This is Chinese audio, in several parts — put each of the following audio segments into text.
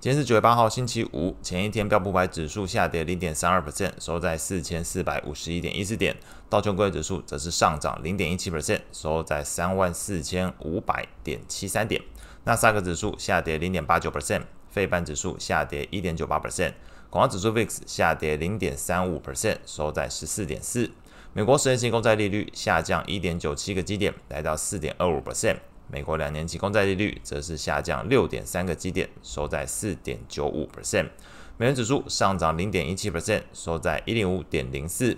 今天是九月八号，星期五。前一天标普五百指数下跌零点三二 percent，收在四千四百五十一点一四点。道琼工业指数则是上涨零点一七 percent，收在三万四千五百点七三点。纳斯达克指数下跌零点八九 percent，费半指数下跌一点九八 percent，恐慌指数 VIX 下跌零点三五 percent，收在十四点四。美国十年期公债利率下降一点九七个基点，来到四点二五 percent。美国两年期公债利率则是下降六点三个基点，收在四点九五 percent。美元指数上涨零点一七 percent，收在一零五点零四。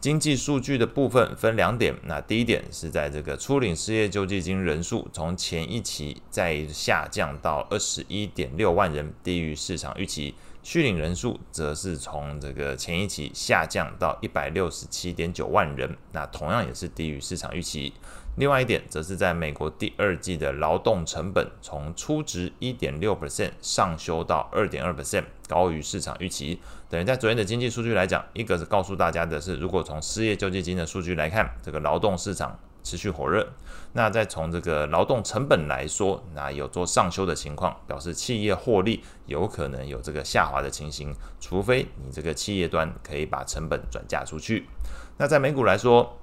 经济数据的部分分两点，那第一点是在这个初领失业救济金人数从前一期再下降到二十一点六万人，低于市场预期。续领人数则是从这个前一期下降到一百六十七点九万人，那同样也是低于市场预期。另外一点，则是在美国第二季的劳动成本从初值一点六 percent 上修到二点二 percent，高于市场预期。等于在昨天的经济数据来讲，一个是告诉大家的是，如果从失业救济金的数据来看，这个劳动市场。持续火热，那再从这个劳动成本来说，那有做上修的情况，表示企业获利有可能有这个下滑的情形，除非你这个企业端可以把成本转嫁出去。那在美股来说，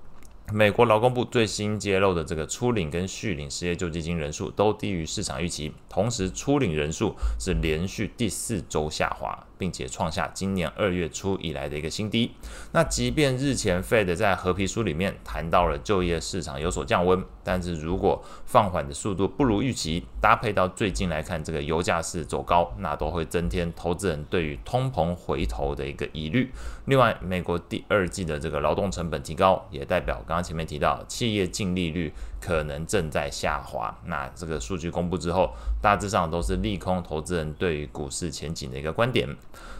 美国劳工部最新揭露的这个初领跟续领失业救济金人数都低于市场预期，同时初领人数是连续第四周下滑。并且创下今年二月初以来的一个新低。那即便日前 Fed 在合皮书里面谈到了就业市场有所降温，但是如果放缓的速度不如预期，搭配到最近来看这个油价是走高，那都会增添投资人对于通膨回头的一个疑虑。另外，美国第二季的这个劳动成本提高，也代表刚刚前面提到企业净利率可能正在下滑。那这个数据公布之后，大致上都是利空投资人对于股市前景的一个观点。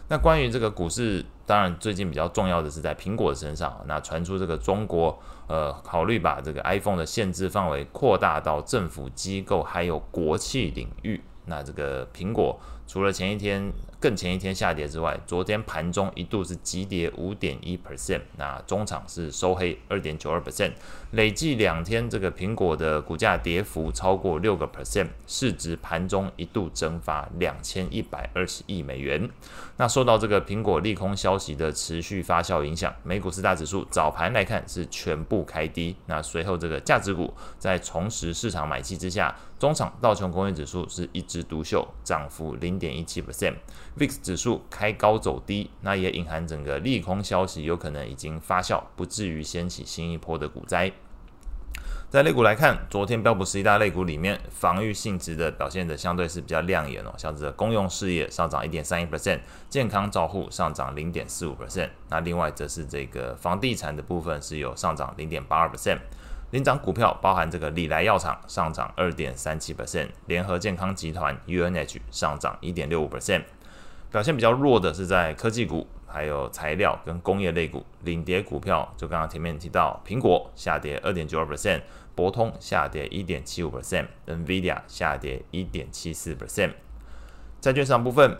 那关于这个股市，当然最近比较重要的是在苹果身上，那传出这个中国呃考虑把这个 iPhone 的限制范围扩大到政府机构还有国企领域。那这个苹果除了前一天，更前一天下跌之外，昨天盘中一度是急跌五点一 percent，那中场是收黑二点九二 percent，累计两天这个苹果的股价跌幅超过六个 percent，市值盘中一度蒸发两千一百二十亿美元。那受到这个苹果利空消息的持续发酵影响，美股四大指数早盘来看是全部开低，那随后这个价值股在重拾市场买气之下，中场道琼工业指数是一枝独秀，涨幅零点一七 percent。VIX 指数开高走低，那也隐含整个利空消息有可能已经发酵，不至于掀起新一波的股灾。在类股来看，昨天标普十一大类股里面，防御性质的表现的相对是比较亮眼哦，像是公用事业上涨一点三一 percent，健康照护上涨零点四五 percent，那另外则是这个房地产的部分是有上涨零点八二 percent。领涨股票包含这个礼来药厂上涨二点三七 percent，联合健康集团 UNH 上涨一点六五 percent。表现比较弱的是在科技股，还有材料跟工业类股。领跌股票就刚刚前面提到，苹果下跌二点九二 percent，博通下跌一点七五 percent，NVIDIA 下跌一点七四 percent。债券上部分。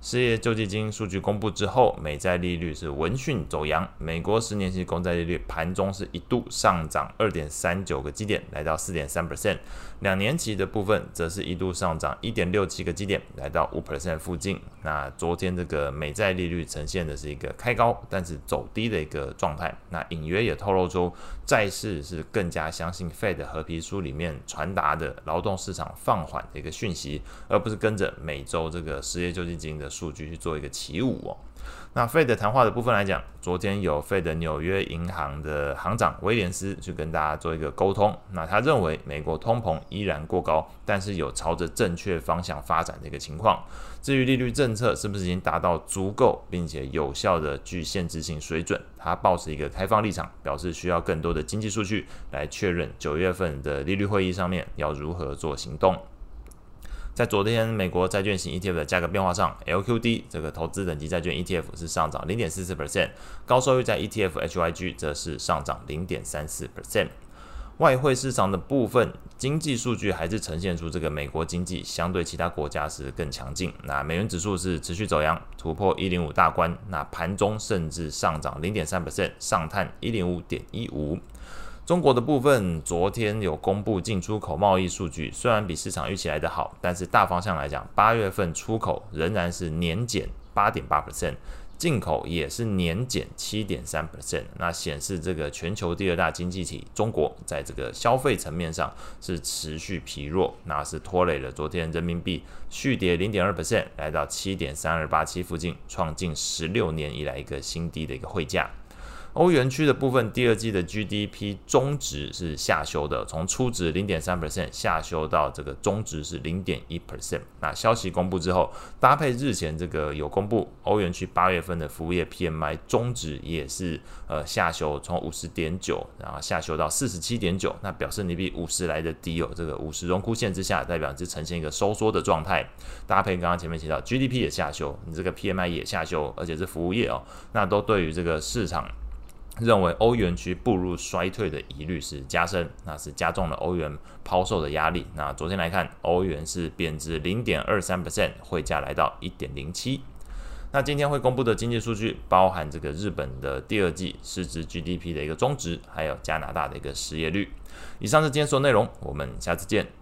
失业救济金数据公布之后，美债利率是闻讯走扬。美国十年期公债利率盘中是一度上涨二点三九个基点，来到四点三 percent。两年期的部分则是一度上涨一点六七个基点，来到五 percent 附近。那昨天这个美债利率呈现的是一个开高，但是走低的一个状态。那隐约也透露出债市是更加相信 Fed 褐皮书里面传达的劳动市场放缓的一个讯息，而不是跟着每周这个失业救济金的数据去做一个起舞哦。那 Fed 谈话的部分来讲，昨天有 Fed 纽约银行的行长威廉斯去跟大家做一个沟通。那他认为美国通膨依然过高，但是有朝着正确方向发展的一个情况。至于利率政策是不是已经达到足够并且有效的具限制性水准，他抱持一个开放立场，表示需要更多的经济数据来确认九月份的利率会议上面要如何做行动。在昨天美国债券型 ETF 的价格变化上，LQD 这个投资等级债券 ETF 是上涨零点四四 percent，高收益债 ETF HYG 则是上涨零点三四 percent。外汇市场的部分，经济数据还是呈现出这个美国经济相对其他国家是更强劲。那美元指数是持续走阳，突破一零五大关，那盘中甚至上涨零点三 percent，上探一零五点一五。中国的部分，昨天有公布进出口贸易数据，虽然比市场预期来得好，但是大方向来讲，八月份出口仍然是年减八点八 percent，进口也是年减七点三 percent。那显示这个全球第二大经济体中国，在这个消费层面上是持续疲弱，那是拖累了昨天人民币续跌零点二 percent，来到七点三二八七附近，创近十六年以来一个新低的一个汇价。欧元区的部分，第二季的 GDP 终值是下修的，从初值零点三 percent 下修到这个终值是零点一 percent。那消息公布之后，搭配日前这个有公布欧元区八月份的服务业 PMI 终值也是呃下修，从五十点九然后下修到四十七点九，那表示你比五十来的低哦。这个五十荣枯线之下，代表是呈现一个收缩的状态。搭配刚刚前面提到 GDP 也下修，你这个 PMI 也下修，而且是服务业哦，那都对于这个市场。认为欧元区步入衰退的疑虑是加深，那是加重了欧元抛售的压力。那昨天来看，欧元是贬值零点二三 percent，汇价来到一点零七。那今天会公布的经济数据，包含这个日本的第二季实质 GDP 的一个终值，还有加拿大的一个失业率。以上是今天所有内容，我们下次见。